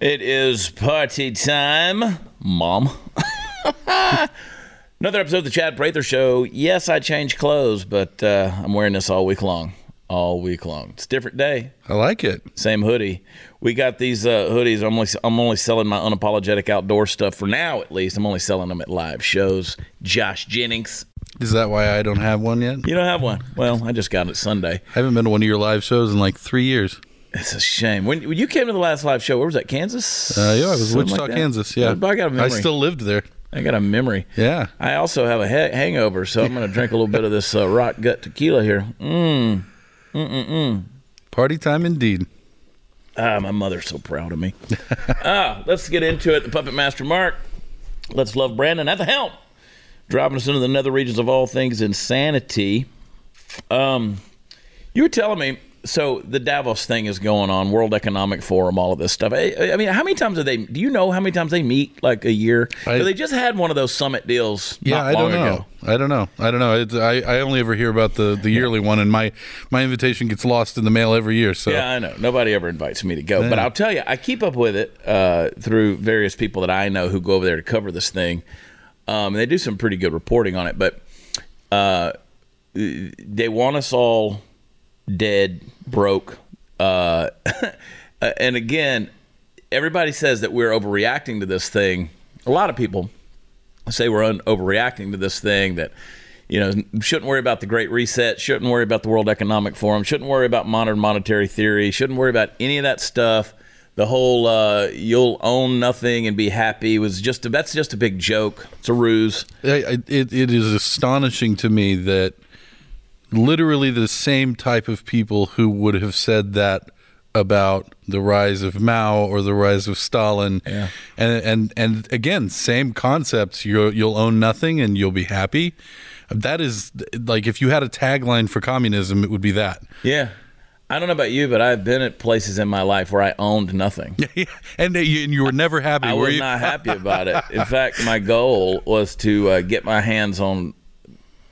It is party time, Mom. Another episode of the Chad Prather Show. Yes, I changed clothes, but uh, I'm wearing this all week long. All week long. It's a different day. I like it. Same hoodie. We got these uh, hoodies. I'm only I'm only selling my unapologetic outdoor stuff for now, at least. I'm only selling them at live shows. Josh Jennings. Is that why I don't have one yet? You don't have one. Well, I just got it Sunday. I haven't been to one of your live shows in like three years. It's a shame. When, when you came to the last live show, where was that? Kansas? Uh, yeah, I was Something Wichita, like? Kansas. Yeah, I got a memory. I still lived there. I got a memory. Yeah. I also have a ha- hangover, so I'm going to drink a little bit of this uh, rock gut tequila here. Mmm. Party time indeed. Ah, my mother's so proud of me. ah, let's get into it. The Puppet Master Mark. Let's love Brandon at the helm. Dropping us into the nether regions of all things insanity. Um, you were telling me, so the Davos thing is going on, World Economic Forum, all of this stuff. I, I mean, how many times do they? Do you know how many times they meet? Like a year? I- So they just had one of those summit deals. Yeah, not I long don't know. Ago. I don't know. I don't know. It's, I I only ever hear about the the yearly one, and my my invitation gets lost in the mail every year. So Yeah, I know. Nobody ever invites me to go, but I'll tell you, I keep up with it uh, through various people that I know who go over there to cover this thing. Um, they do some pretty good reporting on it, but uh, they want us all dead, broke. Uh, and again, everybody says that we're overreacting to this thing. A lot of people say we're un- overreacting to this thing that you know shouldn't worry about the great reset shouldn't worry about the world economic forum shouldn't worry about modern monetary theory shouldn't worry about any of that stuff the whole uh, you'll own nothing and be happy was just a, that's just a big joke it's a ruse it, it is astonishing to me that literally the same type of people who would have said that about the rise of Mao or the rise of Stalin, Yeah. and and and again, same concepts. You you'll own nothing and you'll be happy. That is like if you had a tagline for communism, it would be that. yeah i don't know about you but i've been at places in my life where i owned nothing and you, and you were never happy. I were was you? not happy about it. In fact, my goal was to uh, get my hands on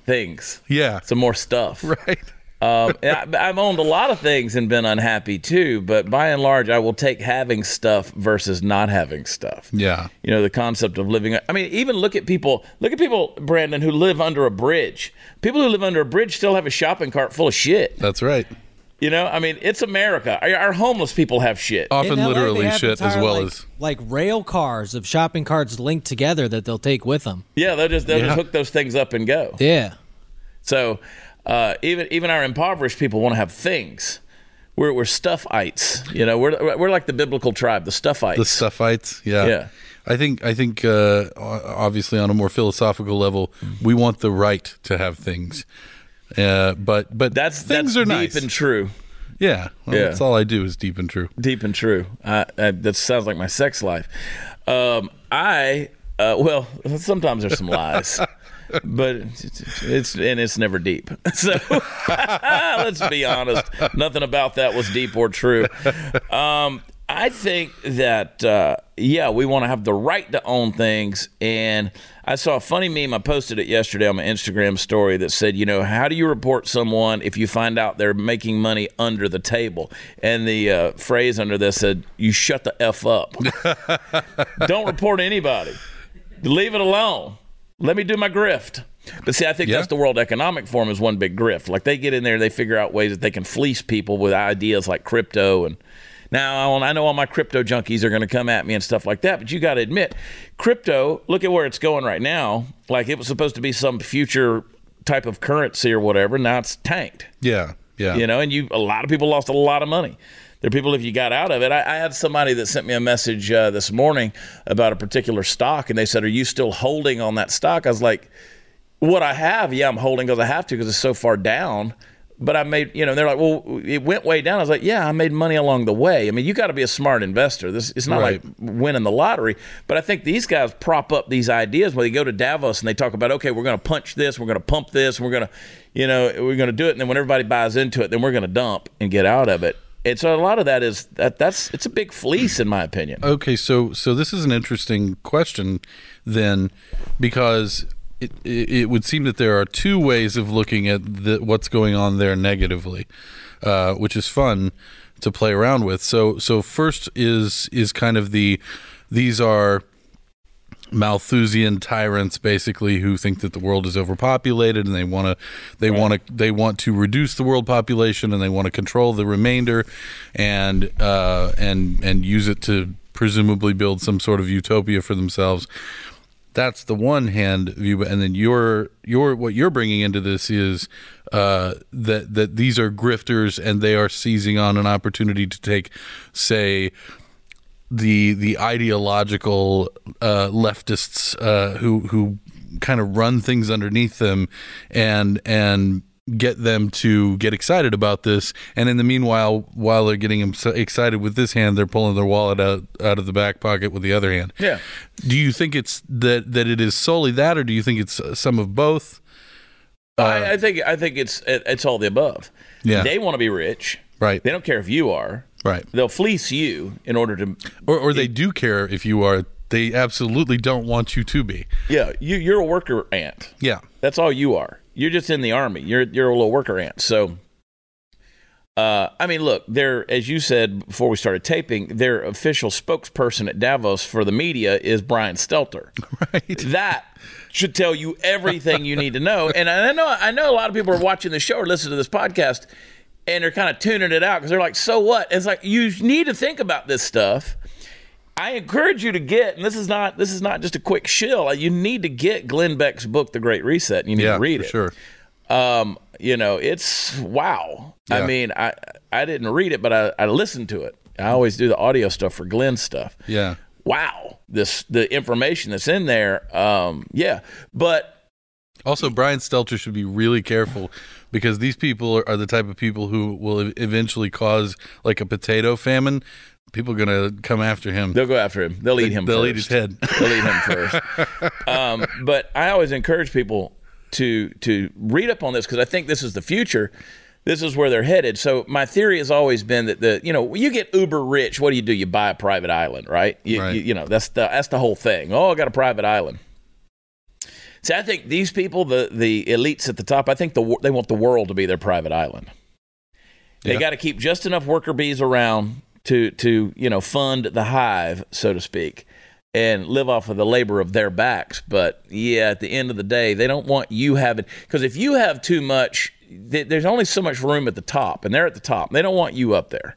things, Yeah. some more stuff. Right. Um, I, I've owned a lot of things and been unhappy too, but by and large, I will take having stuff versus not having stuff. Yeah. You know, the concept of living. I mean, even look at people, look at people, Brandon, who live under a bridge. People who live under a bridge still have a shopping cart full of shit. That's right. You know, I mean, it's America. Our, our homeless people have shit. Often LA, literally have shit as well like, as like rail cars of shopping carts linked together that they'll take with them. yeah, they'll just, they'll Yeah. just hook those things up and go. Yeah. So uh, even even our impoverished people want to have things. We're we're stuffites. You know, we're we're like the biblical tribe, the stuffites. the stuffites. Yeah. Yeah. I think I think uh, obviously on a more philosophical level, we want the right to have things. Uh, but but that's things that's are deep nice. and true. yeah, well, Yeah. that's all I do is deep and true. Deep and true. I, I, that sounds like my sex life. Um, I uh, well, sometimes there's some lies. But it's, it's and it's never deep. So let's be honest. Nothing about that was deep or true. Um, I think that uh, yeah, we want to have the right to own things. And I saw a funny meme. I posted it yesterday on my Instagram story that said, you know, how do you report someone if you find out they're making money under the table? And the uh, phrase under this said, "You shut the f up. Don't report anybody. Leave it alone. Let me do my grift." But see, I think Yeah. that's the World Economic Forum is one big grift. Like they get in there, they figure out ways that they can fleece people with ideas like crypto and now I know all my crypto junkies are going to come at me and stuff like that, but you got to admit, crypto. Look at where it's going right now. Like it was supposed to be some future type of currency or whatever. Now it's tanked. Yeah, yeah. You know, and you a lot of people lost a lot of money. There are people if you got out of it. I, I had somebody that sent me a message uh, this morning about a particular stock, and they said, "Are you still holding on that stock?" I was like, "What I have, yeah, I'm holding because I have to because it's so far down." But I made, you know, they're like, well, it went way down. I was like, yeah, I made money along the way. I mean, you got to be a smart investor. This it's not Right. like winning the lottery. But I think these guys prop up these ideas where they go to Davos and they talk about, okay, we're going to punch this, we're going to pump this, we're going to, you know, we're going to do it. And then when everybody buys into it, then we're going to dump and get out of it. And so a lot of that is that that's it's a big fleece in my opinion. Okay, so so this is an interesting question then, because it, it, would seem that there are two ways of looking at the, what's going on there negatively, uh, which is fun to play around with. So so first is is kind of the these are Malthusian tyrants basically who think that the world is overpopulated and they want to they want to they want to reduce the world population and they want to control the remainder and uh, and and use it to presumably build some sort of utopia for themselves that's the one hand view and then your your what you're bringing into this is uh, that that these are grifters and they are seizing on an opportunity to take say the the ideological uh, leftists uh, who who kind of run things underneath them and and get them to get excited about this and in the meanwhile while they're getting them excited with this hand they're pulling their wallet out out of the back pocket with the other hand Yeah. do you think it's that that it is solely that or do you think it's uh, some of both I, I think I think it's it, it's all the above. Yeah. They want to be rich. right They don't care if you are. right They'll fleece you in order to. or or they do care if you are they absolutely don't want you to be Yeah, you, you're a worker ant. yeah That's all you are. You're just in the army. You're you're a little worker ant. So, uh, I mean, look, their as you said before we started taping, their official spokesperson at Davos for the media is Brian Stelter. right That should tell you everything you need to know. And I know I know a lot of people are watching the show or listening to this podcast, and they're kind of tuning it out because they're like, "So what?" It's like you need to think about this stuff. I encourage you to get, and this is not this is not just a quick shill. You need to get Glenn Beck's book, The Great Reset, and you need yeah to read for it. sure Um, you know, it's wow. I mean, I I didn't read it, but I, I listened to it. I always do the audio stuff for Glenn's stuff. yeah Wow, this the information that's in there. Um, yeah, but Also, Brian Stelter should be really careful because these people are, are the type of people who will eventually cause like a potato famine. People are going to come after him. they'll go after him. They'll eat him. They'll first. eat his head. They'll eat him first. Um, but I always encourage people to to read up on this because I think this is the future. This is where they're headed. So my theory has always been that the you know when you get uber rich, what do you do? You buy a private island, right? You, Right. You, you know that's the that's the whole thing. Oh, I got a private island. See, I think these people, the the elites at the top, I think the they want the world to be their private island. They Yeah. got to keep just enough worker bees around to to you know fund the hive, so to speak, and live off of the labor of their backs. But yeah, at the end of the day, they don't want you having because if you have too much, th- there's only so much room at the top, and they're at the top. They don't want you up there.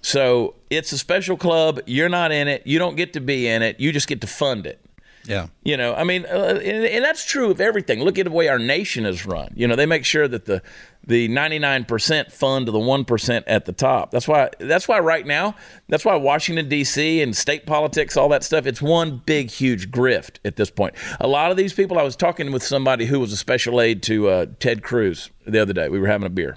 So it's a special club. You're not in it. You don't get to be in it. You just get to fund it. Yeah. You know, I mean, uh, and, and that's true of everything. Look at the way our nation is run. You know, they make sure that the the 99% fund to the 1% at the top. That's why that's why right now, that's why Washington D.C. and state politics, all that stuff, it's one big huge grift at this point. A lot of these people I was talking with somebody who was a special aide to uh, Ted Cruz the other day. We were having a beer.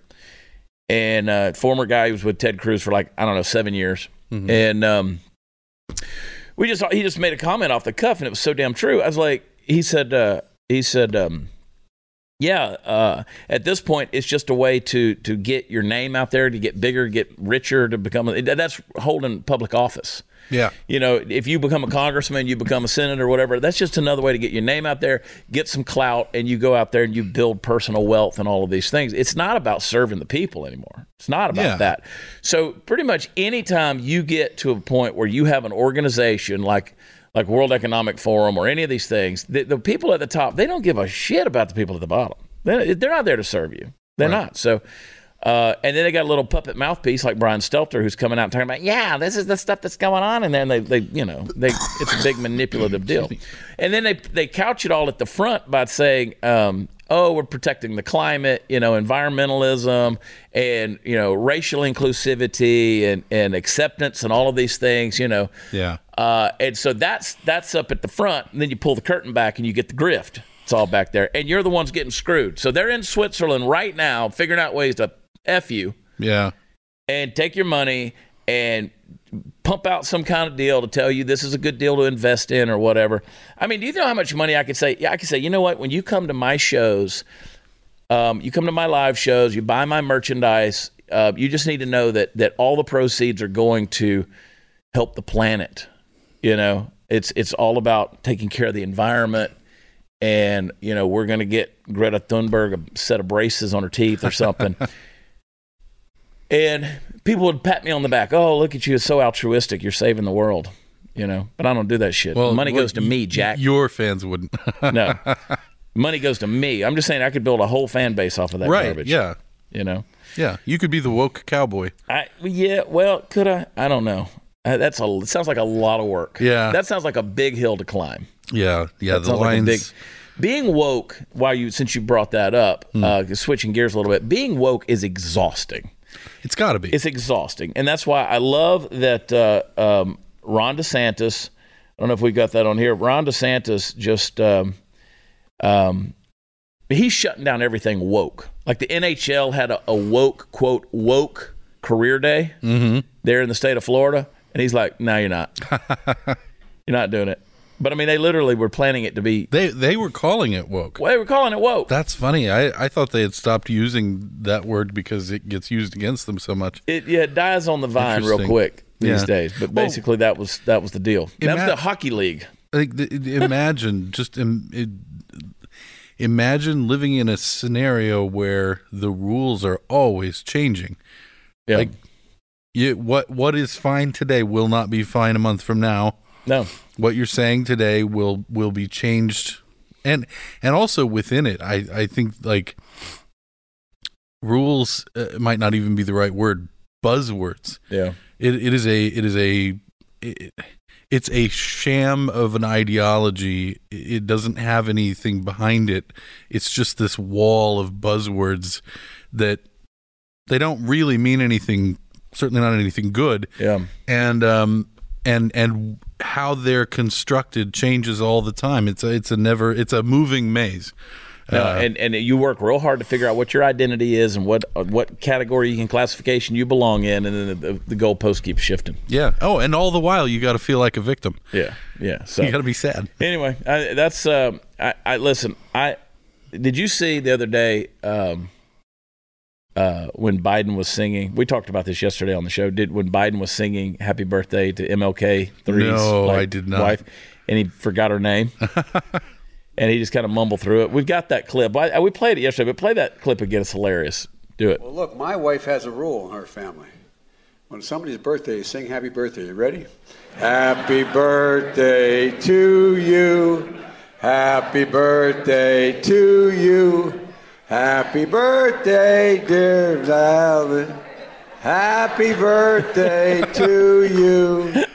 And uh, former guy who was with Ted Cruz for like I don't know, 7 years. And um we just he just made a comment off the cuff and it was so damn true. I was like, he said, uh, he said, um, yeah, uh, at this point, it's just a way to to get your name out there, to get bigger, get richer, to become. That's holding public office. Yeah. You know, if you become a congressman, you become a senator, whatever. That's just another way to get your name out there, get some clout, and you go out there and you build personal wealth and all of these things. It's not about serving the people anymore. It's not about Yeah. that. So pretty much anytime you get to a point where you have an organization like like World Economic Forum or any of these things, the, the people at the top they don't give a shit about the people at the bottom. They, they're not there to serve you. They're not. So. Uh, and then they got a little puppet mouthpiece like Brian Stelter, who's coming out and talking about, yeah, this is the stuff that's going on, and then they, they, you know, they, it's a big manipulative deal. And then they they couch it all at the front by saying, um, oh, we're protecting the climate, you know, environmentalism, and you know, racial inclusivity and and acceptance, and all of these things, you know. Yeah. Uh, and so that's that's up at the front, and then you pull the curtain back and you get the grift. It's all back there, and you're the ones getting screwed. So they're in Switzerland right now, figuring out ways to f you Yeah. and take your money and pump out some kind of deal to tell you this is a good deal to invest in or whatever. I mean, do you know how much money I could say? Yeah, I could say, you know what? When you come to my shows, um, you come to my live shows, you buy my merchandise. Uh, you just need to know that that all the proceeds are going to help the planet. You know, it's it's all about taking care of the environment and you know we're going to get Greta Thunberg a set of braces on her teeth or something. and people would pat me on the back. Oh, look at you! It's so altruistic. You're saving the world. You know, but I don't do that shit. Well, Money goes to me, Jack. Your fans wouldn't. no, money goes to me. I'm just saying I could build a whole fan base off of that right? garbage. Yeah, You know. yeah. You could be the woke cowboy. I yeah. Well, could I? I don't know. Uh, That's a. It sounds like a lot of work. Yeah. That sounds like a big hill to climb. Yeah, yeah. That the like lines. big. Being woke, while you since you brought that up, Hmm. uh, switching gears a little bit, being woke is exhausting. It's got to be. It's exhausting, and that's why I love that uh, um, Ron DeSantis. I don't know if we got that on here. Ron DeSantis just um, um, he's shutting down everything woke. Like the NHL had a, a woke quote woke career day there in the state of Florida, and he's like, "No, you're not. you're not doing it." But I mean, they literally were planning it to be. they they were calling it woke. Well, they were calling it woke. That's funny. I, I thought they had stopped using that word because it gets used against them so much. It yeah, it dies on the vine real quick these Yeah. days. But Well, basically, that was that was the deal. That was the hockey league. Like, th- imagine just Im, it, imagine living in a scenario where the rules are always changing. Yeah. Like, You, what what is fine today will not be fine a month from now. no. What you're saying today will will be changed, and and also within it, I I think like rules uh, might not even be the right word. Buzzwords. Yeah. It it is a it is a it, it's a sham of an ideology. It doesn't have anything behind it. It's just this wall of buzzwords that they don't really mean anything. Certainly not anything good. Yeah. And um and and how they're constructed changes all the time. It's a it's a never it's a moving maze. No, Uh, and and you work real hard to figure out what your identity is and what what category and classification you belong in, and then the, the goalpost keeps shifting. yeah. Oh, and all the while you got to feel like a victim. Yeah, yeah. So You got to be sad. anyway, I, that's uh, I, I listen. I did you see the other day um, uh, when Biden was singing? We talked about this yesterday on the show. Did when Biden was singing "Happy Birthday" to MLK three's No, like, I did not. wife, and he forgot her name. And he just kind of mumbled through it. We've got that clip. I, I- we played it yesterday, but play that clip again. It's hilarious. Do it. Well, look, my wife has a rule in her family. When somebody's birthday, you sing happy birthday. You ready? Happy birthday to you. Happy birthday to you. Happy birthday, dear Alvin. Happy birthday to you.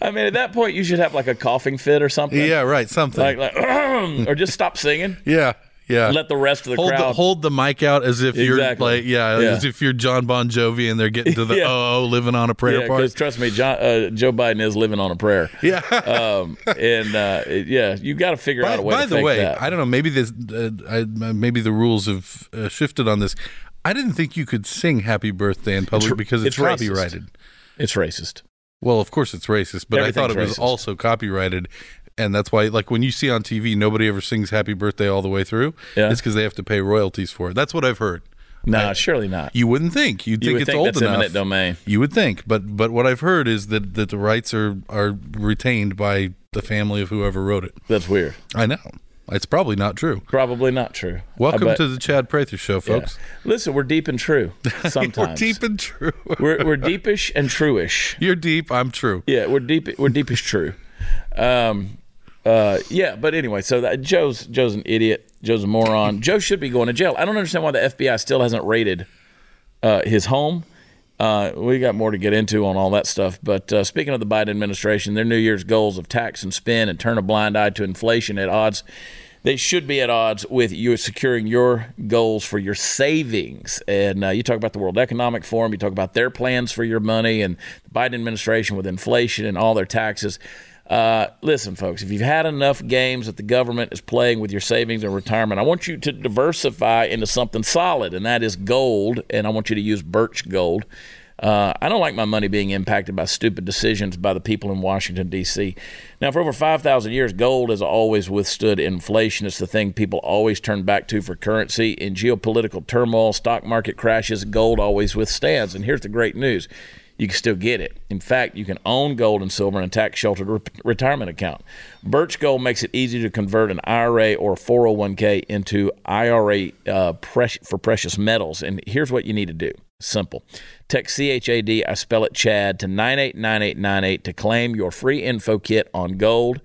I mean, at that point, you should have like a coughing fit or something. Yeah, right. Something. Like, like or just stop singing. yeah, yeah. Let the rest of the hold crowd. the hold the mic out as if you're like yeah, Yeah. as if you're John Bon Jovi and they're getting to the Yeah. oh living on a prayer yeah, part. because trust me, John, uh, Joe Biden is living on a prayer. Yeah. Um, and uh, yeah, you got to figure by out a way by the way, that. I don't know. Maybe this, uh, I, maybe the rules have uh, shifted on this. I didn't think you could sing "Happy Birthday" in public It's- because it's, it's racist. copyrighted. it's racist. Well, of course it's racist, but I thought it was racist. also copyrighted, and that's why, like when you see on TV, nobody ever sings "Happy Birthday" all the way through. Yeah. It's because they have to pay royalties for it. That's what I've heard. Nah, surely not. You wouldn't think. You'd You think would it's think old enough. domain. You would think, but but what I've heard is that that the rights are are retained by the family of whoever wrote it. That's weird. I know. It's probably not true. Probably not true. Welcome to the Chad Prather Show, yeah. folks. Listen, we're deep and true. Sometimes We're deep and true. we're, we're deepish and truish. You're deep. I'm true. Yeah, we're deep. We're deepish true. Um, uh, yeah, but anyway, so that Joe's Joe's an idiot. Joe's a moron. Joe should be going to jail. I don't understand why the FBI still hasn't raided uh, his home. Uh, we got more to get into on all that stuff. But uh, speaking of the Biden administration, their New Year's goals of tax and spend and turn a blind eye to inflation at odds, they should be at odds with you securing your goals for your savings. And uh, you talk about the World Economic Forum, you talk about their plans for your money and the Biden administration with inflation and all their taxes. Uh, listen, folks, if you've had enough games that the government is playing with your savings and retirement, I want you to diversify into something solid, and that is gold. And I want you to use Birch Gold. Uh, I don't like my money being impacted by stupid decisions by the people in Washington, D.C. Now, for over 5,000 years, gold has always withstood inflation. It's the thing people always turn back to for currency. In geopolitical turmoil, stock market crashes, gold always withstands. And here's the great news you can still get it. In fact, you can own gold and silver in a tax sheltered re- retirement account. Birch Gold makes it easy to convert an IRA or 401k into IRA uh, for precious metals. And here's what you need to do simple. Text CHAD, I spell it Chad, to 989898 to claim your free info kit on gold.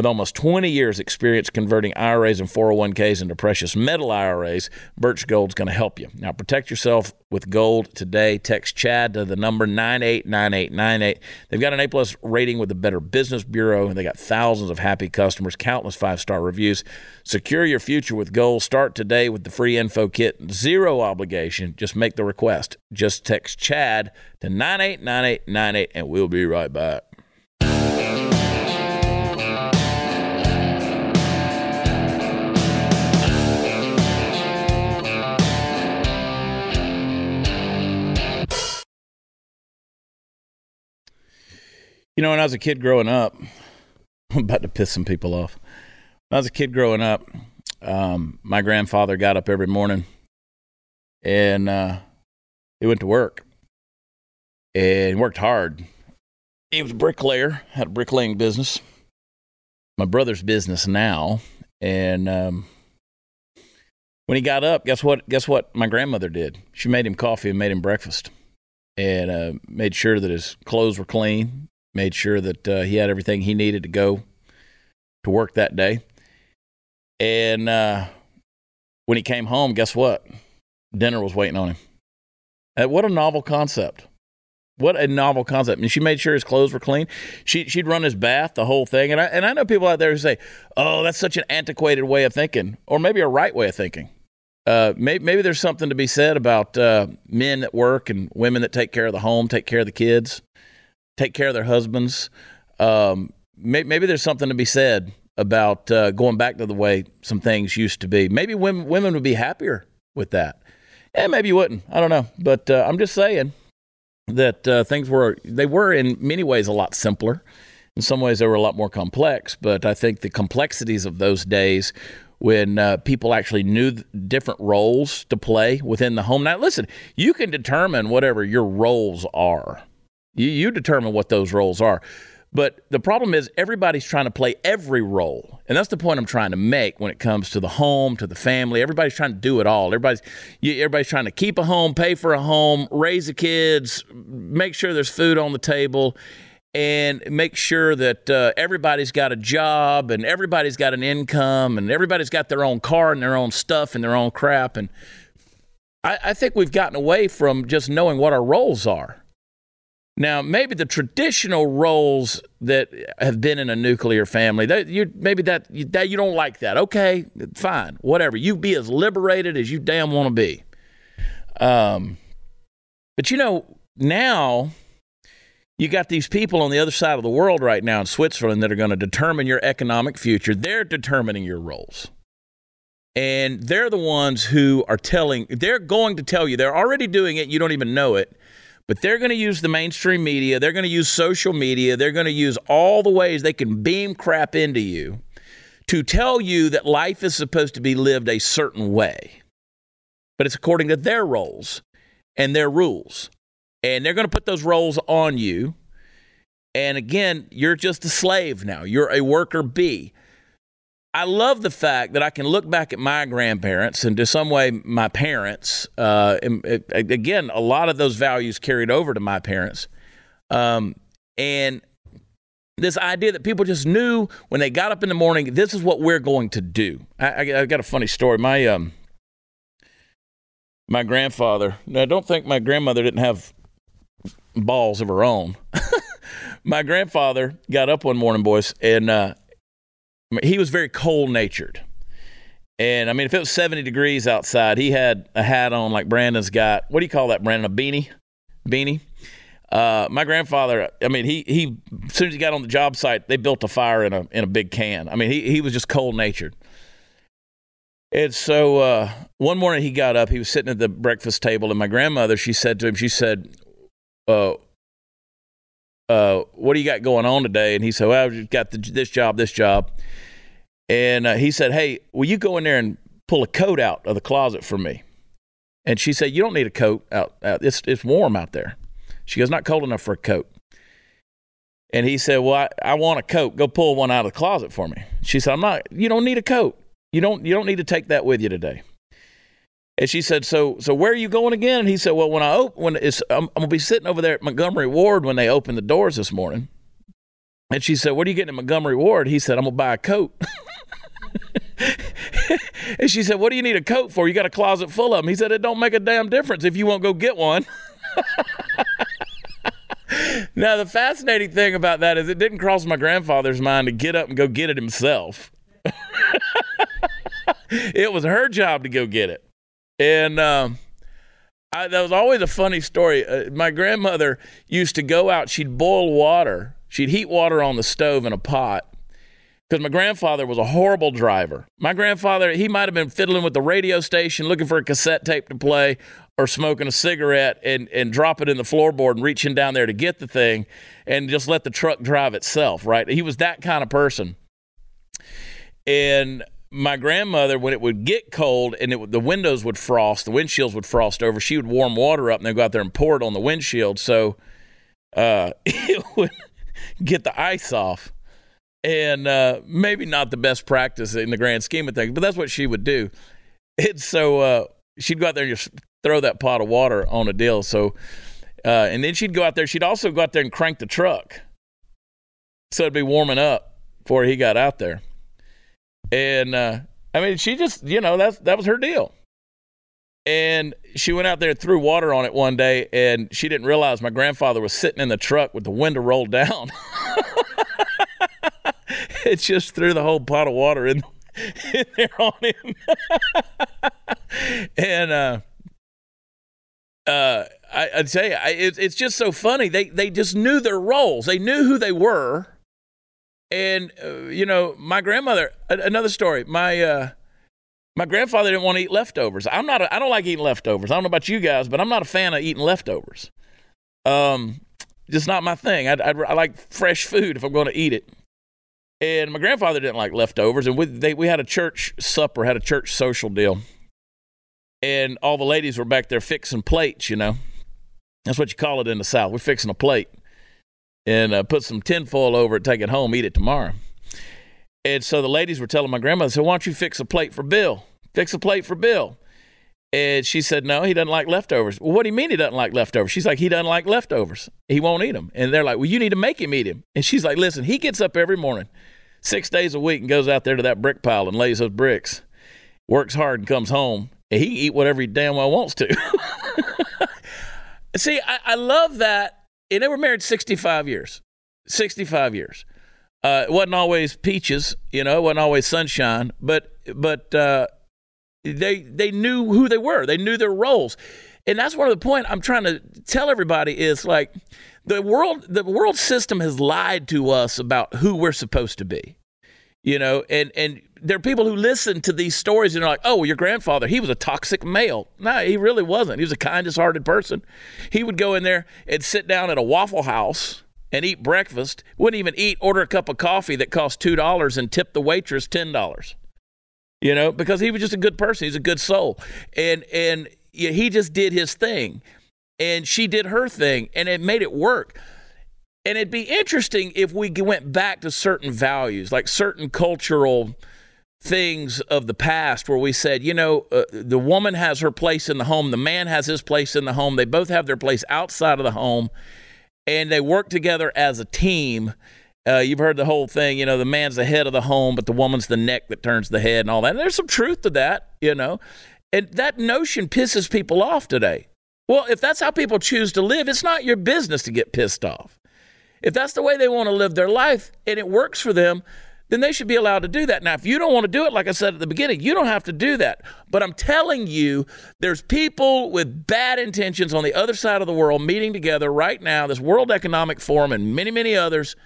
With almost 20 years' experience converting IRAs and 401ks into precious metal IRAs, Birch Gold's going to help you. Now, protect yourself with gold today. Text Chad to the number 989898. They've got an A plus rating with the Better Business Bureau, and they got thousands of happy customers, countless five star reviews. Secure your future with gold. Start today with the free info kit. Zero obligation. Just make the request. Just text Chad to 989898, and we'll be right back. You know, when I was a kid growing up, I'm about to piss some people off. When I was a kid growing up, um, my grandfather got up every morning and uh, he went to work and worked hard. He was a bricklayer, had a bricklaying business. My brother's business now, and um, when he got up, guess what? Guess what? My grandmother did. She made him coffee and made him breakfast, and uh, made sure that his clothes were clean, made sure that uh, he had everything he needed to go to work that day. And uh, when he came home, guess what? Dinner was waiting on him. Uh, what a novel concept. What a novel concept. And she made sure his clothes were clean. She, she'd run his bath, the whole thing. And I, and I know people out there who say, oh, that's such an antiquated way of thinking, or maybe a right way of thinking. Uh, maybe, maybe, there's something to be said about uh, men that work and women that take care of the home, take care of the kids take care of their husbands. Um, may, maybe there's something to be said about uh, going back to the way some things used to be. Maybe women, women would be happier with that. And maybe you wouldn't. I don't know. But uh, I'm just saying that uh, things were, they were in many ways a lot simpler. In some ways, they were a lot more complex. But I think the complexities of those days when uh, people actually knew different roles to play within the home. Now, listen, you can determine whatever your roles are. You, you determine what those roles are. But the problem is everybody's trying to play every role. And that's the point I'm trying to make when it comes to the home, to the family. Everybody's trying to do it all. Everybody's everybody's trying to keep a home, pay for a home, raise the kids, make sure there's food on the table, and make sure that uh, everybody's got a job and everybody's got an income and everybody's got their own car and their own stuff and their own crap. And I, I think we've gotten away from just knowing what our roles are. Now, maybe the traditional roles that have been in a nuclear family, that you maybe that you, that you don't like that. Okay, fine, whatever. You be as liberated as you damn want to be. Um, but you know now you got these people on the other side of the world right now in Switzerland that are going to determine your economic future. They're determining your roles. And they're the ones who are telling, they're going to tell you, they're already doing it, you don't even know it but they're going to use the mainstream media, they're going to use social media, they're going to use all the ways they can beam crap into you to tell you that life is supposed to be lived a certain way. But it's according to their roles and their rules. And they're going to put those roles on you. And again, you're just a slave now. You're a worker bee. I love the fact that I can look back at my grandparents and to some way my parents. Uh, uh, again, a lot of those values carried over to my parents. Um, and this idea that people just knew when they got up in the morning, this is what we're going to do. I, I, I got a funny story. My um, my grandfather. I don't think my grandmother didn't have balls of her own. my grandfather got up one morning, boys, and uh, he was very cold natured. And I mean, if it was 70 degrees outside, he had a hat on like Brandon's got. What do you call that, Brandon? A beanie? Beanie? Uh, my grandfather, I mean, he, he, as soon as he got on the job site, they built a fire in a, in a big can. I mean, he, he was just cold natured. And so uh, one morning he got up, he was sitting at the breakfast table, and my grandmother, she said to him, she said, uh, uh, what do you got going on today? And he said, well, I've got the, this job, this job. And uh, he said, hey, will you go in there and pull a coat out of the closet for me? And she said, you don't need a coat out. out. It's, it's warm out there. She goes, Not cold enough for a coat. And he said, Well, I, I want a coat. Go pull one out of the closet for me. She said, I'm not, you don't need a coat. You don't you don't need to take that with you today. And she said, "So, so where are you going again?" And he said, "Well, when I open, when it's, I'm, I'm gonna be sitting over there at Montgomery Ward when they open the doors this morning." And she said, "What are you getting at Montgomery Ward?" He said, "I'm gonna buy a coat." and she said, "What do you need a coat for? You got a closet full of them." He said, "It don't make a damn difference if you won't go get one." now, the fascinating thing about that is it didn't cross my grandfather's mind to get up and go get it himself. it was her job to go get it. And um, I, that was always a funny story. Uh, my grandmother used to go out, she'd boil water, she'd heat water on the stove in a pot. Because my grandfather was a horrible driver. My grandfather, he might have been fiddling with the radio station, looking for a cassette tape to play, or smoking a cigarette and, and drop it in the floorboard and reaching down there to get the thing and just let the truck drive itself, right? He was that kind of person. And my grandmother, when it would get cold and it, the windows would frost, the windshields would frost over, she would warm water up and then go out there and pour it on the windshield so uh, it would get the ice off. And uh, maybe not the best practice in the grand scheme of things, but that's what she would do. And so uh, she'd go out there and just throw that pot of water on a deal. So, uh, and then she'd go out there. She'd also go out there and crank the truck, so it'd be warming up before he got out there. And uh, I mean, she just, you know, that's that was her deal. And she went out there and threw water on it one day, and she didn't realize my grandfather was sitting in the truck with the window rolled down. it just threw the whole pot of water in, in there on him. and uh, uh, I, would say it, it's just so funny. They they just knew their roles. They knew who they were and uh, you know, my grandmother. Another story. My uh, my grandfather didn't want to eat leftovers. I'm not. A, I don't like eating leftovers. I don't know about you guys, but I'm not a fan of eating leftovers. Um, just not my thing. I, I, I like fresh food if I'm going to eat it. And my grandfather didn't like leftovers, and we they, we had a church supper, had a church social deal, and all the ladies were back there fixing plates. You know, that's what you call it in the South. We're fixing a plate and uh, put some tinfoil over it, take it home, eat it tomorrow. And so the ladies were telling my grandmother, "So why don't you fix a plate for Bill? Fix a plate for Bill." And she said, "No, he doesn't like leftovers." Well, what do you mean he doesn't like leftovers? She's like, "He doesn't like leftovers. He won't eat them." And they're like, "Well, you need to make him eat them." And she's like, "Listen, he gets up every morning, six days a week, and goes out there to that brick pile and lays those bricks, works hard, and comes home, and he can eat whatever he damn well wants to." See, I, I love that and they were married 65 years. 65 years. Uh, it wasn't always peaches, you know, it wasn't always sunshine, but but uh, they they knew who they were. They knew their roles. And that's one of the point I'm trying to tell everybody is like the world the world system has lied to us about who we're supposed to be. You know, and and there are people who listen to these stories and are like, oh, well, your grandfather, he was a toxic male. No, he really wasn't. He was a kindest hearted person. He would go in there and sit down at a Waffle House and eat breakfast, wouldn't even eat, order a cup of coffee that cost $2 and tip the waitress $10. You know, because he was just a good person. He's a good soul. And, and he just did his thing. And she did her thing, and it made it work. And it'd be interesting if we went back to certain values, like certain cultural things of the past where we said, you know, uh, the woman has her place in the home, the man has his place in the home. They both have their place outside of the home, and they work together as a team. Uh, you've heard the whole thing, you know, the man's the head of the home, but the woman's the neck that turns the head and all that. And there's some truth to that, you know. And that notion pisses people off today. Well, if that's how people choose to live, it's not your business to get pissed off. If that's the way they want to live their life and it works for them, then they should be allowed to do that. Now, if you don't want to do it, like I said at the beginning, you don't have to do that. But I'm telling you, there's people with bad intentions on the other side of the world meeting together right now, this World Economic Forum and many, many others.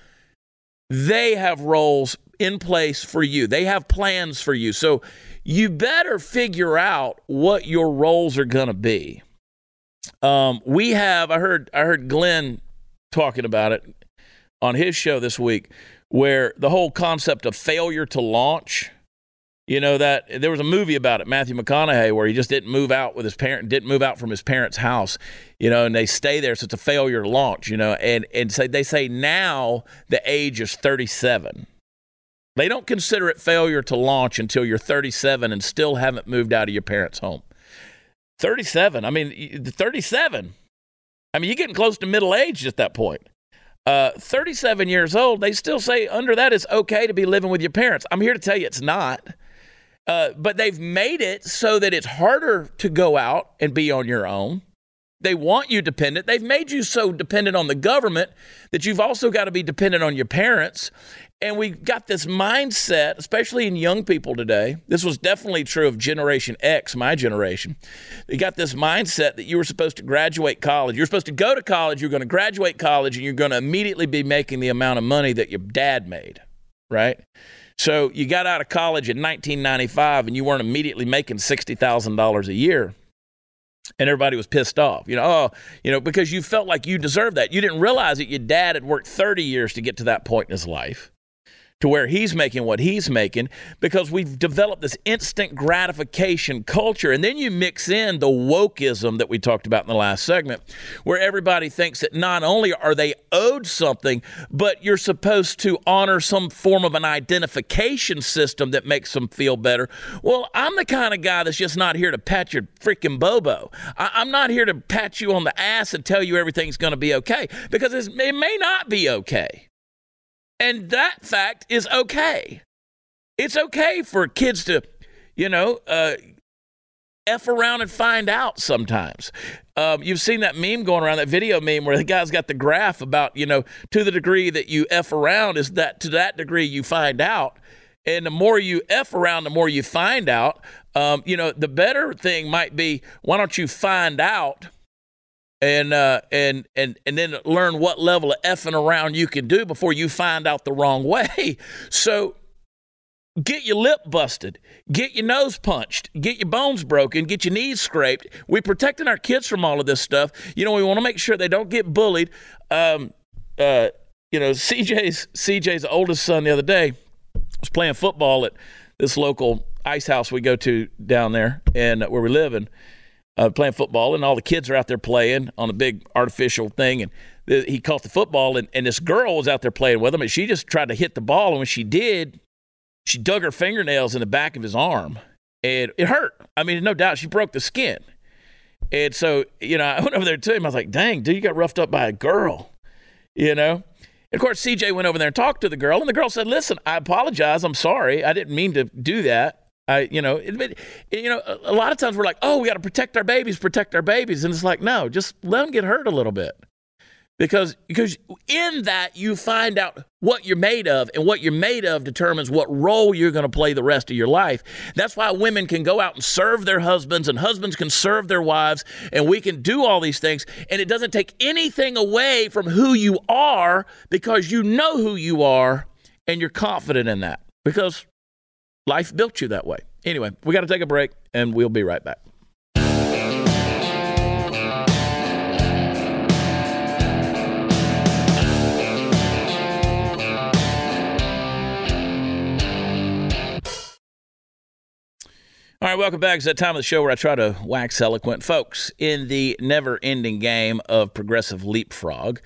They have roles in place for you, they have plans for you. So you better figure out what your roles are going to be. Um, we have, I heard, I heard Glenn talking about it on his show this week where the whole concept of failure to launch You know that there was a movie about it, Matthew McConaughey, where he just didn't move out with his parent, didn't move out from his parents' house, you know, and they stay there, so it's a failure to launch, you know, and and say they say now the age is 37. They don't consider it failure to launch until you're 37 and still haven't moved out of your parents' home. 37. I mean, 37. I mean, you're getting close to middle age at that point. Uh, 37 years old, they still say under that it's okay to be living with your parents. I'm here to tell you it's not. Uh, but they've made it so that it's harder to go out and be on your own. They want you dependent. They've made you so dependent on the government that you've also got to be dependent on your parents. And we've got this mindset, especially in young people today. This was definitely true of Generation X, my generation. They got this mindset that you were supposed to graduate college. You're supposed to go to college, you're going to graduate college, and you're going to immediately be making the amount of money that your dad made, right? So you got out of college in 1995 and you weren't immediately making $60,000 a year. And everybody was pissed off, you know, oh, you know, because you felt like you deserved that. You didn't realize that your dad had worked 30 years to get to that point in his life to where he's making what he's making because we've developed this instant gratification culture. And then you mix in the wokeism that we talked about in the last segment, where everybody thinks that not only are they owed something, but you're supposed to honor some form of an identification system that makes them feel better. Well, I'm the kind of guy that's just not here to pat your freaking bobo. I- am not here to pat you on the ass and tell you everything's going to be okay because it may not be okay. And that fact is okay. It's okay for kids to, you know, uh, F around and find out sometimes. Um, you've seen that meme going around, that video meme where the guy's got the graph about, you know, to the degree that you F around is that to that degree you find out. And the more you F around, the more you find out. Um, you know, the better thing might be why don't you find out and uh, and and and then learn what level of effing around you can do before you find out the wrong way. So get your lip busted, get your nose punched, get your bones broken, get your knees scraped. We're protecting our kids from all of this stuff. You know, we want to make sure they don't get bullied. Um, uh, you know, CJ's CJ's oldest son the other day was playing football at this local ice house we go to down there and where we live and uh, playing football, and all the kids are out there playing on a big artificial thing. And the, he caught the football, and, and this girl was out there playing with him, and she just tried to hit the ball. And when she did, she dug her fingernails in the back of his arm, and it hurt. I mean, no doubt she broke the skin. And so, you know, I went over there to him. I was like, dang, dude, you got roughed up by a girl, you know? And of course, CJ went over there and talked to the girl, and the girl said, listen, I apologize. I'm sorry. I didn't mean to do that. I, you know, it, you know, a lot of times we're like, oh, we got to protect our babies, protect our babies, and it's like, no, just let them get hurt a little bit, because because in that you find out what you're made of, and what you're made of determines what role you're going to play the rest of your life. That's why women can go out and serve their husbands, and husbands can serve their wives, and we can do all these things, and it doesn't take anything away from who you are because you know who you are, and you're confident in that because Life built you that way. Anyway, we got to take a break and we'll be right back. All right, welcome back. It's that time of the show where I try to wax eloquent. Folks, in the never ending game of progressive leapfrog,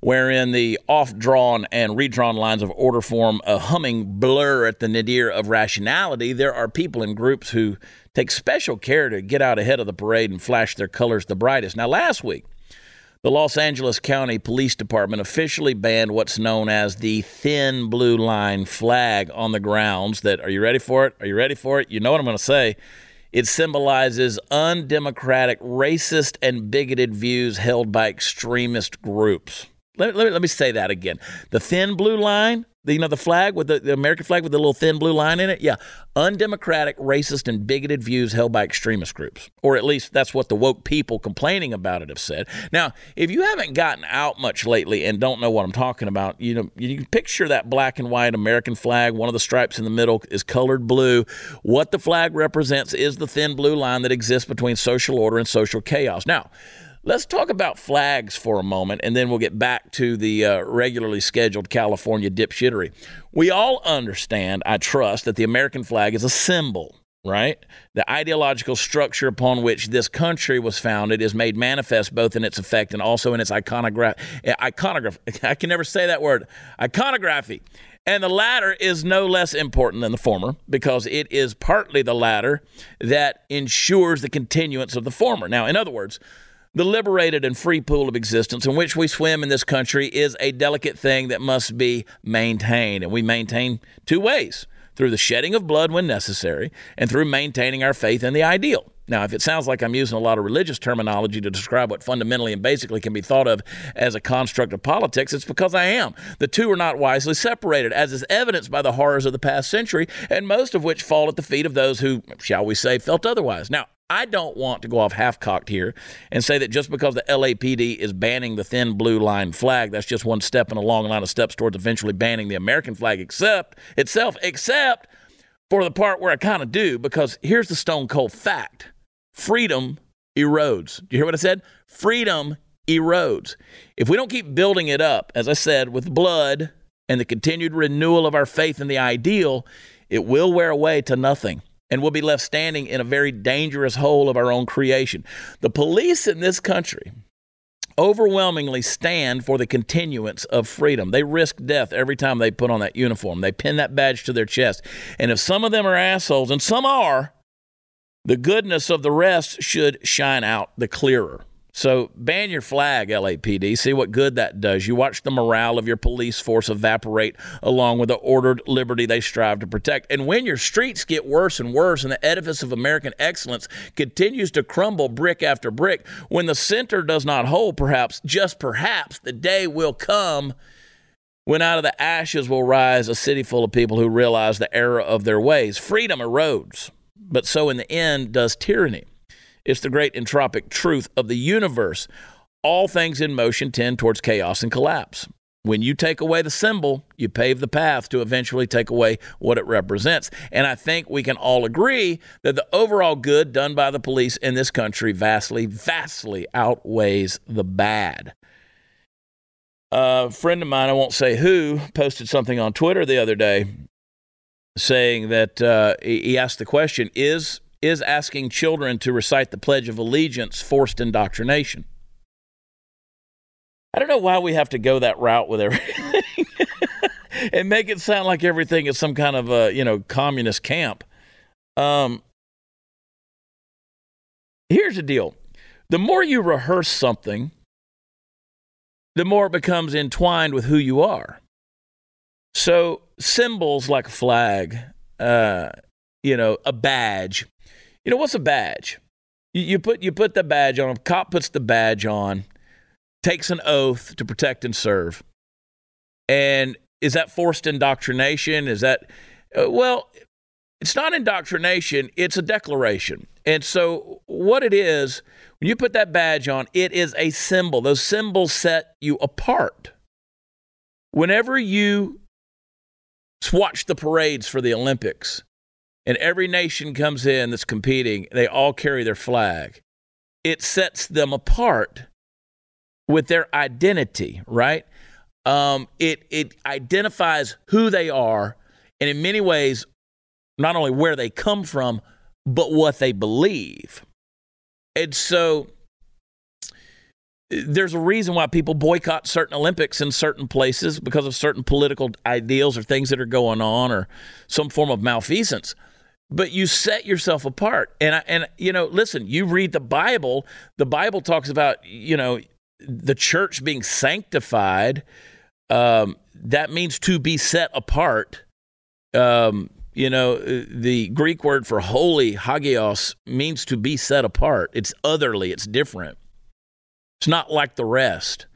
wherein the off drawn and redrawn lines of order form a humming blur at the nadir of rationality, there are people in groups who take special care to get out ahead of the parade and flash their colors the brightest. Now, last week, the Los Angeles County Police Department officially banned what's known as the thin blue line flag on the grounds that, are you ready for it? Are you ready for it? You know what I'm going to say. It symbolizes undemocratic, racist, and bigoted views held by extremist groups. Let, let, me, let me say that again. The thin blue line, the, you know, the flag with the, the American flag with the little thin blue line in it. Yeah. Undemocratic, racist, and bigoted views held by extremist groups. Or at least that's what the woke people complaining about it have said. Now, if you haven't gotten out much lately and don't know what I'm talking about, you know, you can picture that black and white American flag. One of the stripes in the middle is colored blue. What the flag represents is the thin blue line that exists between social order and social chaos. Now, Let's talk about flags for a moment, and then we'll get back to the uh, regularly scheduled California dipshittery. We all understand, I trust, that the American flag is a symbol right? The ideological structure upon which this country was founded is made manifest both in its effect and also in its iconograph. Iconograph. I can never say that word. Iconography. And the latter is no less important than the former because it is partly the latter that ensures the continuance of the former. Now, in other words, the liberated and free pool of existence in which we swim in this country is a delicate thing that must be maintained. And we maintain two ways through the shedding of blood when necessary and through maintaining our faith in the ideal. Now, if it sounds like I'm using a lot of religious terminology to describe what fundamentally and basically can be thought of as a construct of politics, it's because I am. The two are not wisely separated, as is evidenced by the horrors of the past century, and most of which fall at the feet of those who, shall we say, felt otherwise. Now, I don't want to go off half cocked here and say that just because the LAPD is banning the thin blue line flag, that's just one step in a long line of steps towards eventually banning the American flag except itself, except for the part where I kind of do, because here's the stone cold fact freedom erodes. Do you hear what I said? Freedom erodes. If we don't keep building it up, as I said, with blood and the continued renewal of our faith in the ideal, it will wear away to nothing and we'll be left standing in a very dangerous hole of our own creation. The police in this country overwhelmingly stand for the continuance of freedom. They risk death every time they put on that uniform. They pin that badge to their chest. And if some of them are assholes, and some are, the goodness of the rest should shine out the clearer. So ban your flag, LAPD. See what good that does. You watch the morale of your police force evaporate along with the ordered liberty they strive to protect. And when your streets get worse and worse and the edifice of American excellence continues to crumble brick after brick, when the center does not hold, perhaps, just perhaps, the day will come when out of the ashes will rise a city full of people who realize the error of their ways. Freedom erodes, but so in the end does tyranny. It's the great entropic truth of the universe. All things in motion tend towards chaos and collapse. When you take away the symbol, you pave the path to eventually take away what it represents. And I think we can all agree that the overall good done by the police in this country vastly, vastly outweighs the bad. A friend of mine, I won't say who, posted something on Twitter the other day saying that uh, he asked the question Is is asking children to recite the Pledge of Allegiance forced indoctrination. I don't know why we have to go that route with everything and make it sound like everything is some kind of a you know communist camp. Um, here's the deal: the more you rehearse something, the more it becomes entwined with who you are. So symbols like a flag, uh, you know, a badge, you know what's a badge? You, you put you put the badge on. A cop puts the badge on, takes an oath to protect and serve. And is that forced indoctrination? Is that uh, well? It's not indoctrination. It's a declaration. And so, what it is, when you put that badge on, it is a symbol. Those symbols set you apart. Whenever you watch the parades for the Olympics, and every nation comes in that's competing, they all carry their flag. It sets them apart with their identity, right? Um, it it identifies who they are, and in many ways, not only where they come from, but what they believe. And so there's a reason why people boycott certain Olympics in certain places because of certain political ideals or things that are going on or some form of malfeasance but you set yourself apart. And I, and you know, listen, you read the Bible. The Bible talks about you know the church being sanctified. Um, that means to be set apart. Um, you know, the Greek word for holy, hagios, means to be set apart. It's otherly. It's different. It's not like the rest.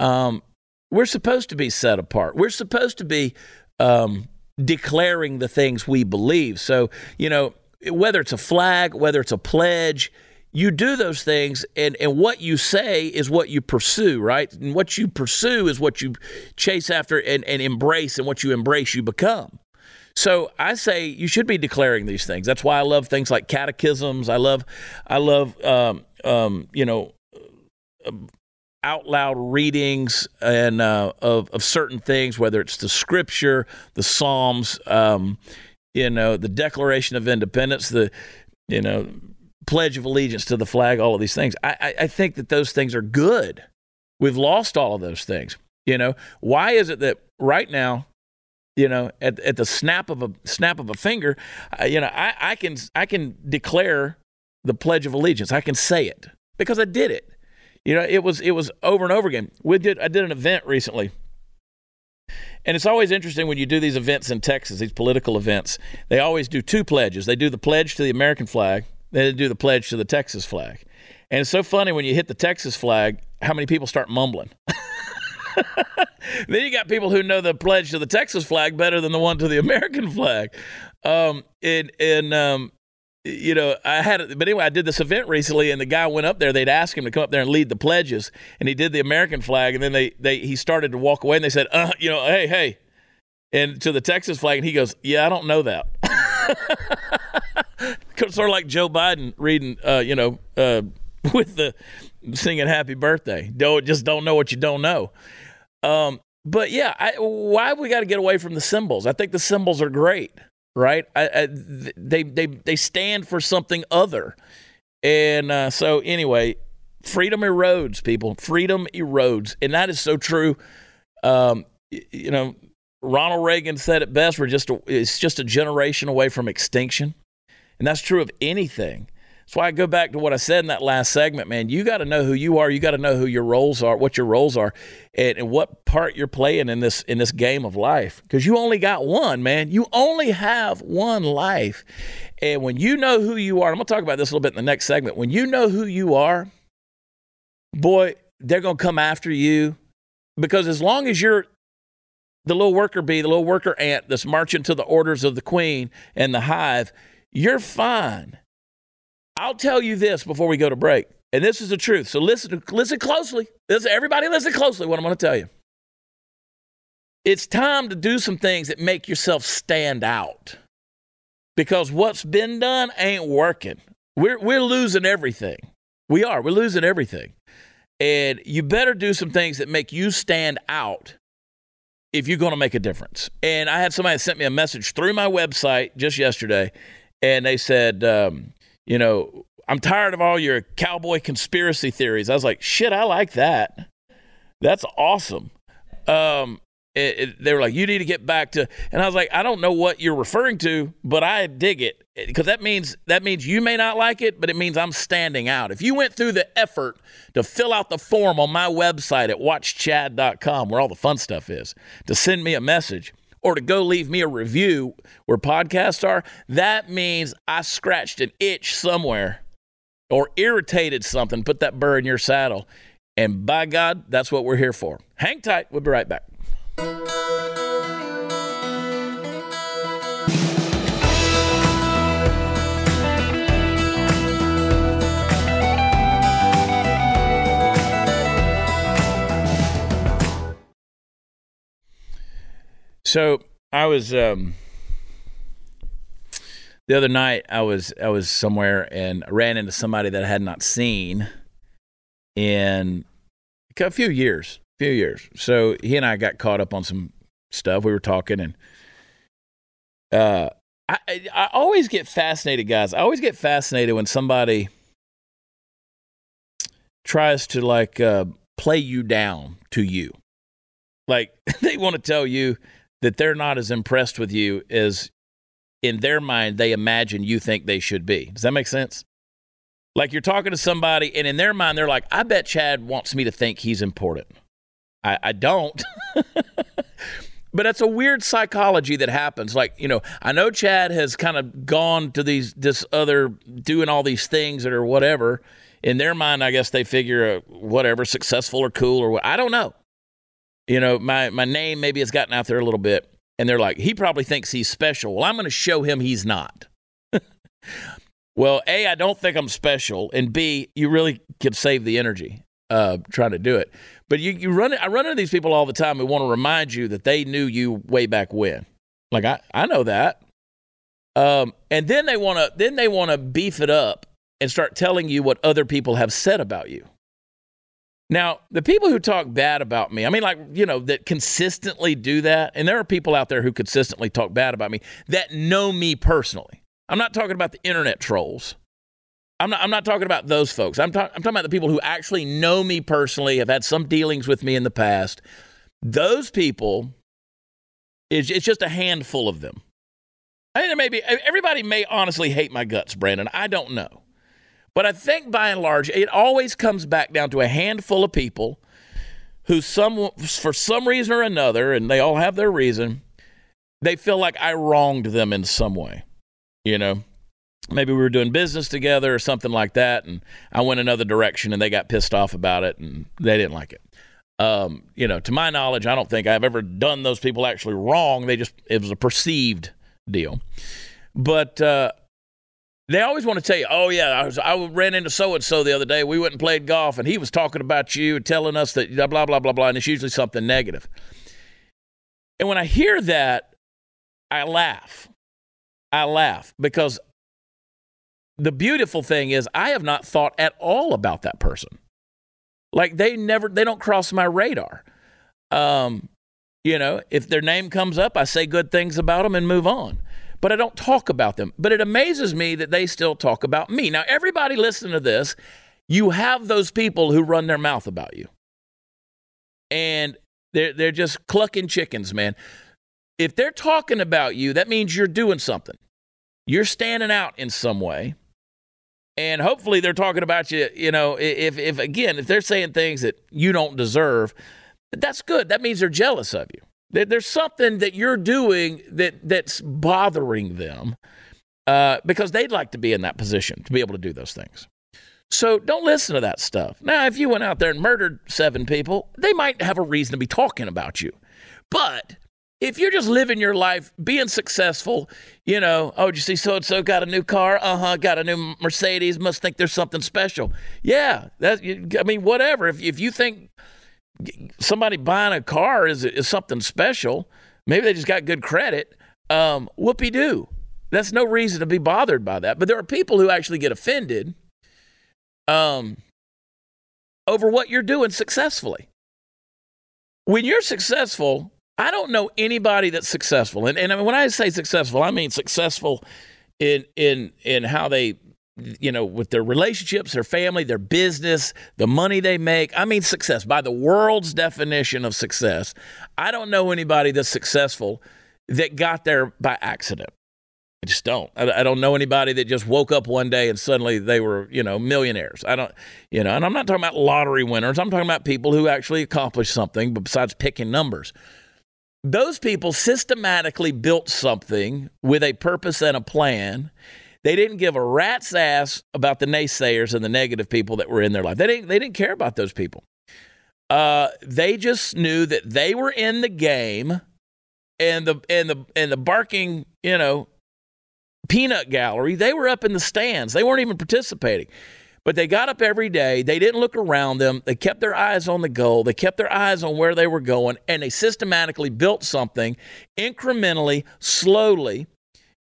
Um, we're supposed to be set apart. We're supposed to be um, declaring the things we believe. So, you know, whether it's a flag, whether it's a pledge, you do those things and, and what you say is what you pursue, right? And what you pursue is what you chase after and, and embrace, and what you embrace, you become. So I say you should be declaring these things. That's why I love things like catechisms. I love, I love, um, um, you know, out loud readings and uh, of of certain things, whether it's the Scripture, the Psalms, um, you know, the Declaration of Independence, the you know Pledge of Allegiance to the flag, all of these things. I, I, think that those things are good. We've lost all of those things. You know, why is it that right now you know at, at the snap of a snap of a finger uh, you know I, I can i can declare the pledge of allegiance i can say it because i did it you know it was it was over and over again. We did i did an event recently. And it's always interesting when you do these events in texas these political events. They always do two pledges. They do the pledge to the american flag then they do the pledge to the texas flag. And it's so funny when you hit the texas flag how many people start mumbling. Then you got people who know the pledge to the Texas flag better than the one to the American flag. Um, and um, you know, I had, but anyway, I did this event recently, and the guy went up there. They'd ask him to come up there and lead the pledges, and he did the American flag, and then they they he started to walk away, and they said, uh, you know, hey, hey, and to the Texas flag, and he goes, yeah, I don't know that. sort of like Joe Biden reading, uh, you know, uh, with the singing "Happy Birthday." Don't just don't know what you don't know. Um, but yeah, I, why we got to get away from the symbols? I think the symbols are great, right? I, I, they they they stand for something other, and uh, so anyway, freedom erodes, people. Freedom erodes, and that is so true. Um, you know, Ronald Reagan said it best: "We're just a, it's just a generation away from extinction," and that's true of anything. That's why I go back to what I said in that last segment, man. You got to know who you are. You got to know who your roles are, what your roles are, and, and what part you're playing in this in this game of life. Because you only got one, man. You only have one life, and when you know who you are, I'm gonna talk about this a little bit in the next segment. When you know who you are, boy, they're gonna come after you because as long as you're the little worker bee, the little worker ant that's marching to the orders of the queen and the hive, you're fine I'll tell you this before we go to break, and this is the truth. So listen, listen closely. Listen, everybody, listen closely. What I'm going to tell you. It's time to do some things that make yourself stand out, because what's been done ain't working. We're we're losing everything. We are. We're losing everything, and you better do some things that make you stand out if you're going to make a difference. And I had somebody sent me a message through my website just yesterday, and they said. Um, you know, I'm tired of all your cowboy conspiracy theories. I was like, shit, I like that. That's awesome. Um, it, it, they were like, you need to get back to, and I was like, I don't know what you're referring to, but I dig it because that means that means you may not like it, but it means I'm standing out. If you went through the effort to fill out the form on my website at watchchad.com, where all the fun stuff is, to send me a message or to go leave me a review where podcasts are, that means I scratched an itch somewhere or irritated something, put that burr in your saddle. And by God, that's what we're here for. Hang tight. We'll be right back. So I was um, the other night. I was I was somewhere and ran into somebody that I had not seen in a few years. A few years. So he and I got caught up on some stuff. We were talking and uh, I I always get fascinated, guys. I always get fascinated when somebody tries to like uh, play you down to you. Like they want to tell you that they're not as impressed with you as in their mind they imagine you think they should be. Does that make sense? Like you're talking to somebody, and in their mind, they're like, I bet Chad wants me to think he's important. I, I don't. but that's a weird psychology that happens. Like, you know, I know Chad has kind of gone to these, this other, doing all these things that are whatever. In their mind, I guess they figure uh, whatever, successful or cool or what. I don't know you know, my, my name maybe has gotten out there a little bit. And they're like, he probably thinks he's special. Well, I'm going to show him he's not. well, A, I don't think I'm special. And B, you really could save the energy uh, trying to do it. But you, you run, I run into these people all the time who want to remind you that they knew you way back when. Like, I, I know that. Um, and then they want to then they want to beef it up and start telling you what other people have said about you. Now, the people who talk bad about me, I mean, like, you know, that consistently do that, and there are people out there who consistently talk bad about me that know me personally. I'm not talking about the internet trolls. I'm not, I'm not talking about those folks. I'm, talk, I'm talking about the people who actually know me personally, have had some dealings with me in the past. Those people, it's, it's just a handful of them. I think there may be, everybody may honestly hate my guts, Brandon. I don't know. But I think by and large, it always comes back down to a handful of people who, some for some reason or another, and they all have their reason, they feel like I wronged them in some way. You know, maybe we were doing business together or something like that, and I went another direction, and they got pissed off about it, and they didn't like it. Um, you know, to my knowledge, I don't think I've ever done those people actually wrong. They just it was a perceived deal. But uh, they always want to tell you, oh, yeah, I, was, I ran into so and so the other day. We went and played golf, and he was talking about you telling us that blah, blah, blah, blah. And it's usually something negative. And when I hear that, I laugh. I laugh because the beautiful thing is, I have not thought at all about that person. Like they never, they don't cross my radar. Um, you know, if their name comes up, I say good things about them and move on but I don't talk about them. But it amazes me that they still talk about me. Now, everybody listen to this. You have those people who run their mouth about you. And they're, they're just clucking chickens, man. If they're talking about you, that means you're doing something. You're standing out in some way. And hopefully they're talking about you, you know, if, if again, if they're saying things that you don't deserve, that's good. That means they're jealous of you. There's something that you're doing that that's bothering them uh, because they'd like to be in that position to be able to do those things. So don't listen to that stuff. Now, if you went out there and murdered seven people, they might have a reason to be talking about you. But if you're just living your life, being successful, you know, oh, did you see so and so got a new car? Uh huh, got a new Mercedes. Must think there's something special. Yeah, that. I mean, whatever. If if you think somebody buying a car is, is something special. Maybe they just got good credit. Um, whoopie doo. That's no reason to be bothered by that. But there are people who actually get offended um, over what you're doing successfully. When you're successful, I don't know anybody that's successful. And, and when I say successful, I mean successful in, in, in how they you know, with their relationships, their family, their business, the money they make. I mean, success by the world's definition of success. I don't know anybody that's successful that got there by accident. I just don't. I, don't know anybody that just woke up one day and suddenly they were, you know, millionaires. I don't, you know, and I'm not talking about lottery winners. I'm talking about people who actually accomplished something besides picking numbers. Those people systematically built something with a purpose and a plan they didn't give a rat's ass about the naysayers and the negative people that were in their life. They didn't, they didn't care about those people. Uh, they just knew that they were in the game and the and the and the barking, you know, peanut gallery, they were up in the stands. They weren't even participating. But they got up every day. They didn't look around them. They kept their eyes on the goal. They kept their eyes on where they were going, and they systematically built something incrementally, slowly.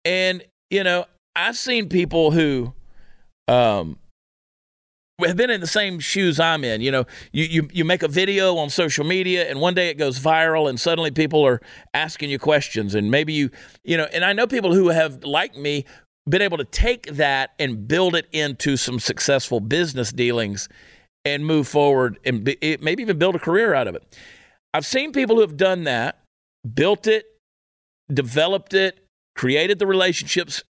And, you know, I've seen people who um, have been in the same shoes I'm in. You know, you, you, you make a video on social media and one day it goes viral and suddenly people are asking you questions and maybe you, you know, and I know people who have, like me, been able to take that and build it into some successful business dealings and move forward and be, maybe even build a career out of it. I've seen people who have done that, built it, developed it, created the relationships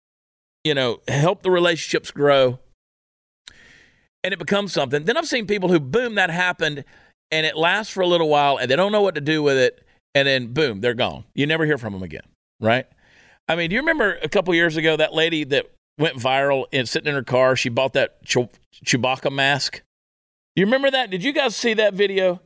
you know, help the relationships grow and it becomes something. Then I've seen people who, boom, that happened and it lasts for a little while and they don't know what to do with it. And then, boom, they're gone. You never hear from them again, right? I mean, do you remember a couple years ago that lady that went viral and sitting in her car? She bought that Chewbacca mask. You remember that? Did you guys see that video?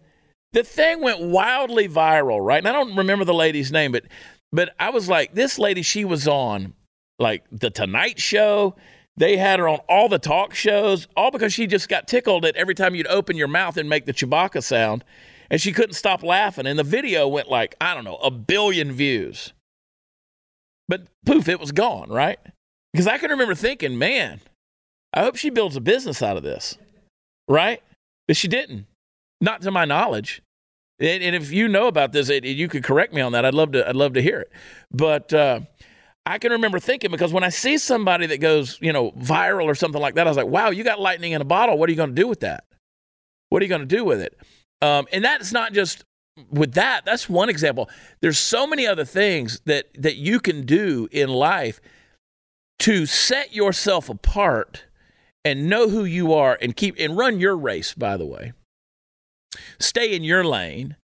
The thing went wildly viral, right? And I don't remember the lady's name, but but I was like, this lady, she was on like the Tonight Show. They had her on all the talk shows, all because she just got tickled at every time you'd open your mouth and make the Chewbacca sound. And she couldn't stop laughing. And the video went like, I don't know, a billion views. But poof, it was gone, right? Because I can remember thinking, man, I hope she builds a business out of this, right? But she didn't. Not to my knowledge. And, and if you know about this, it, you could correct me on that. I'd love to. I'd love to hear it. But uh, I can remember thinking because when I see somebody that goes, you know, viral or something like that, I was like, "Wow, you got lightning in a bottle. What are you going to do with that? What are you going to do with it?" Um, and that's not just with that. That's one example. There's so many other things that that you can do in life to set yourself apart and know who you are and keep and run your race. By the way stay in your lane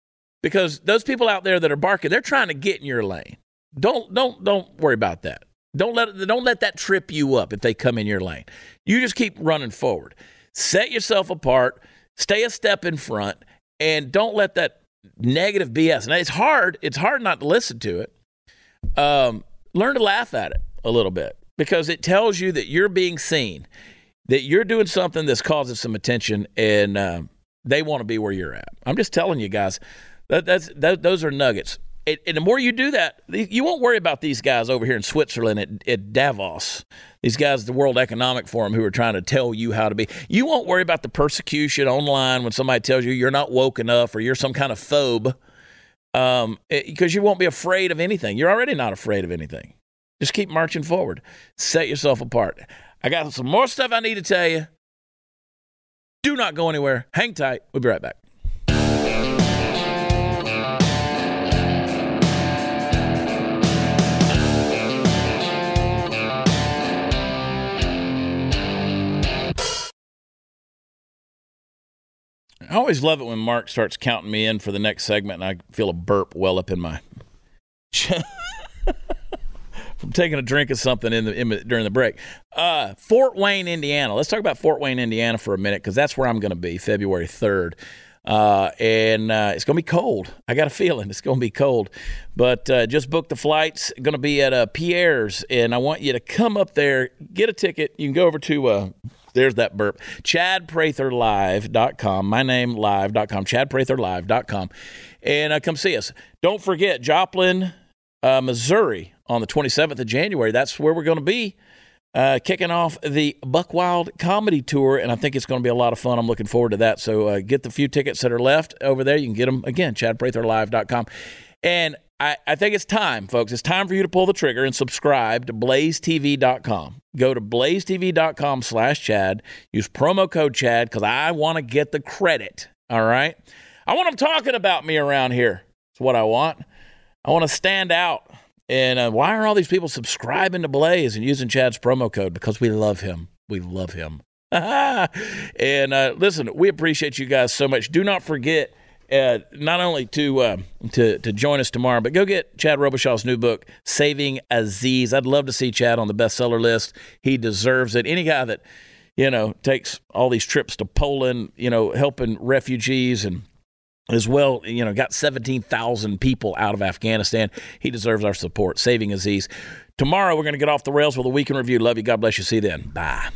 because those people out there that are barking, they're trying to get in your lane. Don't don't don't worry about that. Don't let don't let that trip you up if they come in your lane. You just keep running forward. Set yourself apart, stay a step in front, and don't let that negative BS. And it's hard. It's hard not to listen to it. Um, learn to laugh at it a little bit because it tells you that you're being seen, that you're doing something that's causing some attention, and um, they want to be where you're at. I'm just telling you guys, that, that's that, those are nuggets. And, the more you do that, you won't worry about these guys over here in Switzerland at, at Davos. These guys, at the World Economic Forum, who are trying to tell you how to be. You won't worry about the persecution online when somebody tells you you're not woke enough or you're some kind of phobe, um, because you won't be afraid of anything. You're already not afraid of anything. Just keep marching forward. Set yourself apart. I got some more stuff I need to tell you. Do not go anywhere. Hang tight. We'll be right back. I always love it when Mark starts counting me in for the next segment and I feel a burp well up in my from taking a drink of something in the in, during the break. Uh, Fort Wayne, Indiana. Let's talk about Fort Wayne, Indiana for a minute because that's where I'm going to be February 3rd. Uh, and uh, it's going to be cold. I got a feeling it's going to be cold. But uh, just booked the flights. Going to be at uh, Pierre's, and I want you to come up there, get a ticket. You can go over to. Uh, there's that burp. ChadPratherLive.com. My name live.com. ChadPratherLive.com. And uh, come see us. Don't forget, Joplin, uh, Missouri on the 27th of January. That's where we're going to be. Uh, kicking off the Buck Wild Comedy Tour, and I think it's going to be a lot of fun. I'm looking forward to that. So uh, get the few tickets that are left over there. You can get them again, chadpratherlive.com. And I, I think it's time, folks. It's time for you to pull the trigger and subscribe to blazetv.com. Go to blazetv.com slash Chad. Use promo code Chad because I want to get the credit. All right? I want them talking about me around here. It's what I want. I want to stand out. And uh, why are all these people subscribing to Blaze and using Chad's promo code? Because we love him. We love him. and uh, listen, we appreciate you guys so much. Do not forget uh, not only to uh, to to join us tomorrow, but go get Chad Robichaux's new book, Saving Aziz. I'd love to see Chad on the bestseller list. He deserves it. Any guy that you know takes all these trips to Poland, you know, helping refugees and as well, you know, got 17,000 people out of Afghanistan. He deserves our support. Saving Aziz. Tomorrow, we're going to get off the rails with a weekend review. Love you. God bless you. See you then. Bye.